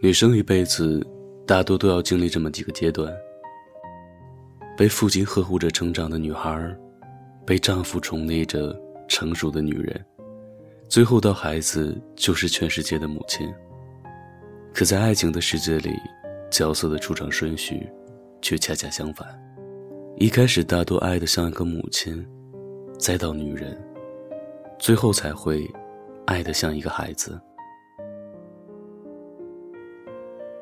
女生一辈子大多都要经历这么几个阶段：被父亲呵护着成长的女孩，被丈夫宠溺着成熟的女人，最后到孩子就是全世界的母亲。可在爱情的世界里，角色的出场顺序却恰恰相反：一开始大多爱得像一个母亲，再到女人，最后才会爱得像一个孩子。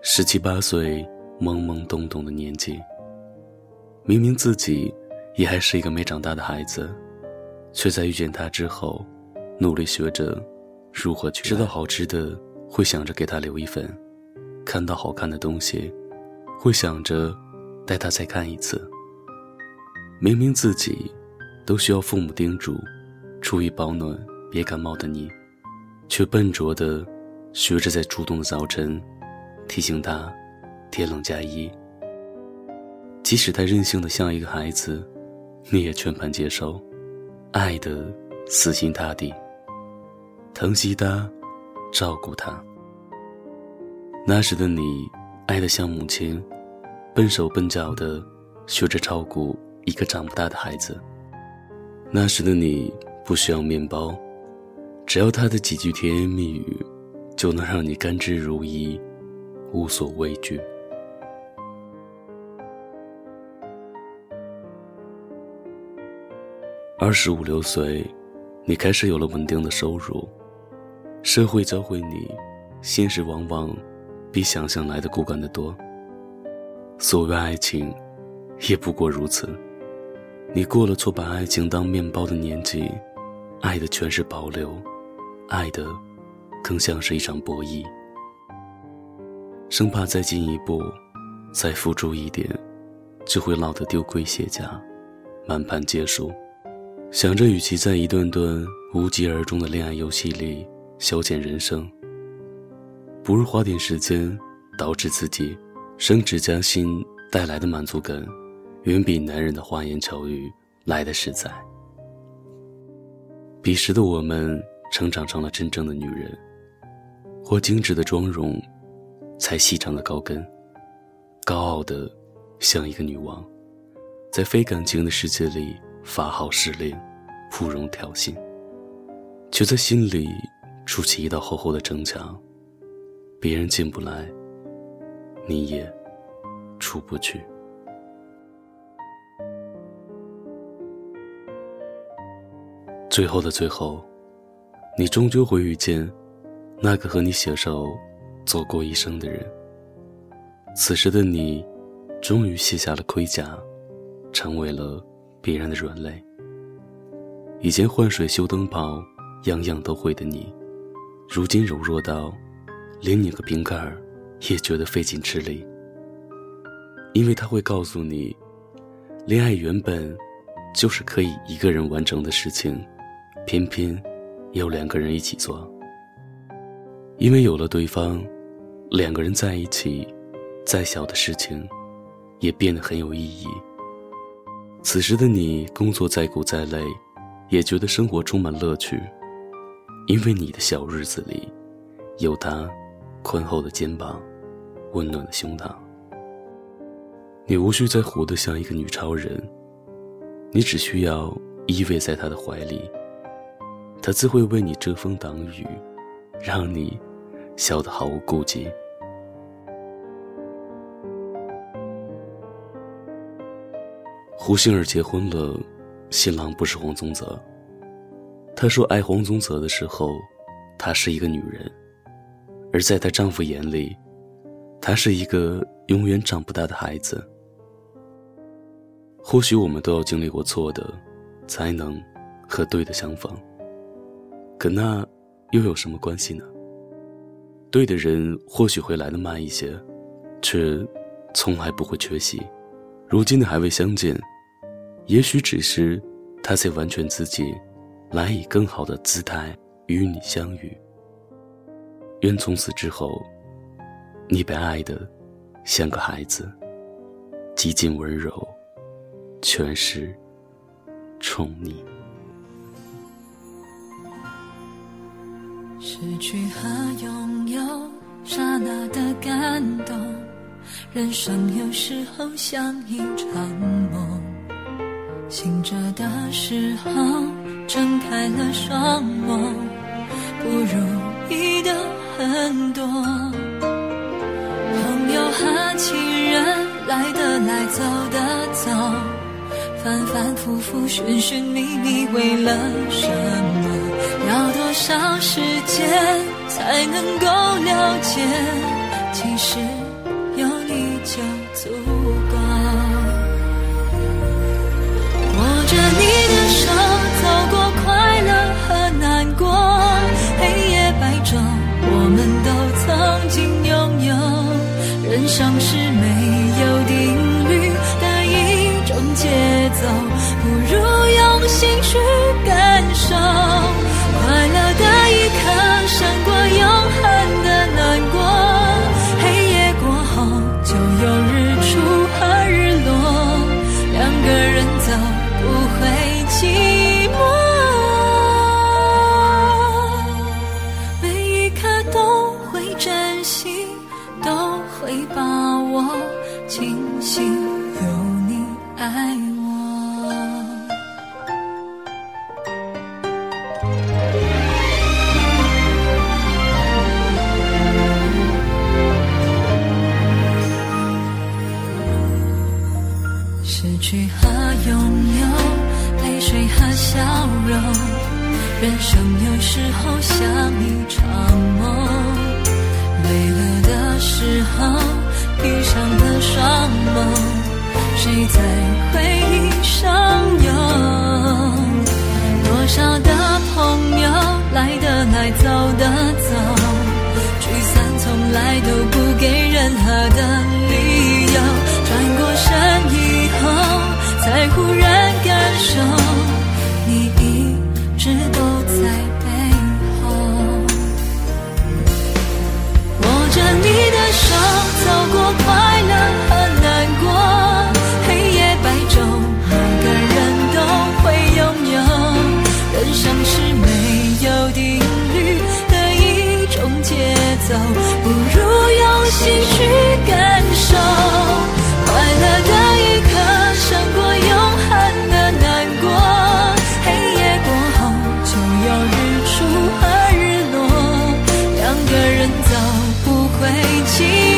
十七八岁，懵懵懂懂的年纪。明明自己也还是一个没长大的孩子，却在遇见他之后，努力学着如何去吃到好吃的，会想着给他留一份；看到好看的东西，会想着带他再看一次。明明自己都需要父母叮嘱，注意保暖，别感冒的你，却笨拙的学着在初冬的早晨。提醒他，天冷加衣。即使他任性的像一个孩子，你也全盘接受，爱的死心塌地，疼惜他，照顾他。那时的你，爱的像母亲，笨手笨脚的学着照顾一个长不大的孩子。那时的你不需要面包，只要他的几句甜言蜜语，就能让你甘之如饴。无所畏惧。二十五六岁，你开始有了稳定的收入，社会教会你，现实往往比想象来的骨感的多。所谓爱情，也不过如此。你过了错把爱情当面包的年纪，爱的全是保留，爱的更像是一场博弈。生怕再进一步，再付出一点，就会落得丢盔卸甲，满盘皆输。想着，与其在一段段无疾而终的恋爱游戏里消遣人生，不如花点时间导致自己升职加薪带来的满足感，远比男人的花言巧语来的实在。彼时的我们，成长成了真正的女人，或精致的妆容。才细长的高跟，高傲的像一个女王，在非感情的世界里发号施令，芙蓉挑衅，却在心里筑起一道厚厚的城墙，别人进不来，你也出不去。最后的最后，你终究会遇见那个和你携手。走过一生的人，此时的你，终于卸下了盔甲，成为了别人的软肋。以前换水修灯泡，样样都会的你，如今柔弱到，连拧个瓶盖也觉得费劲吃力。因为他会告诉你，恋爱原本就是可以一个人完成的事情，偏偏要两个人一起做。因为有了对方。两个人在一起，再小的事情，也变得很有意义。此时的你，工作再苦再累，也觉得生活充满乐趣，因为你的小日子里，有他宽厚的肩膀，温暖的胸膛。你无需再活得像一个女超人，你只需要依偎在他的怀里，他自会为你遮风挡雨，让你。笑得毫无顾忌。胡杏儿结婚了，新郎不是黄宗泽。她说爱黄宗泽的时候，她是一个女人；而在她丈夫眼里，她是一个永远长不大的孩子。或许我们都要经历过错的，才能和对的相逢。可那又有什么关系呢？对的人或许会来的慢一些，却从来不会缺席。如今的还未相见，也许只是他在完全自己，来以更好的姿态与你相遇。愿从此之后，你被爱的像个孩子，极尽温柔，全是宠溺。失去和拥有刹那的感动。人生有时候像一场梦，醒着的时候睁开了双眸，不如意的很多。朋友和亲人来的来，走的走，反反复复，寻寻觅觅，为了什么？少时间才能够了解？其实。有你就足够，握着你的手，把我清醒，有你爱我。失去和拥有，泪水和笑容。人生有时候像一场梦，累了。时候闭上了双眸，谁在回忆定律的一种节奏，不如用心去感受，快乐的一刻胜过永恒的难过。黑夜过后就有日出和日落，两个人走不会寂寞。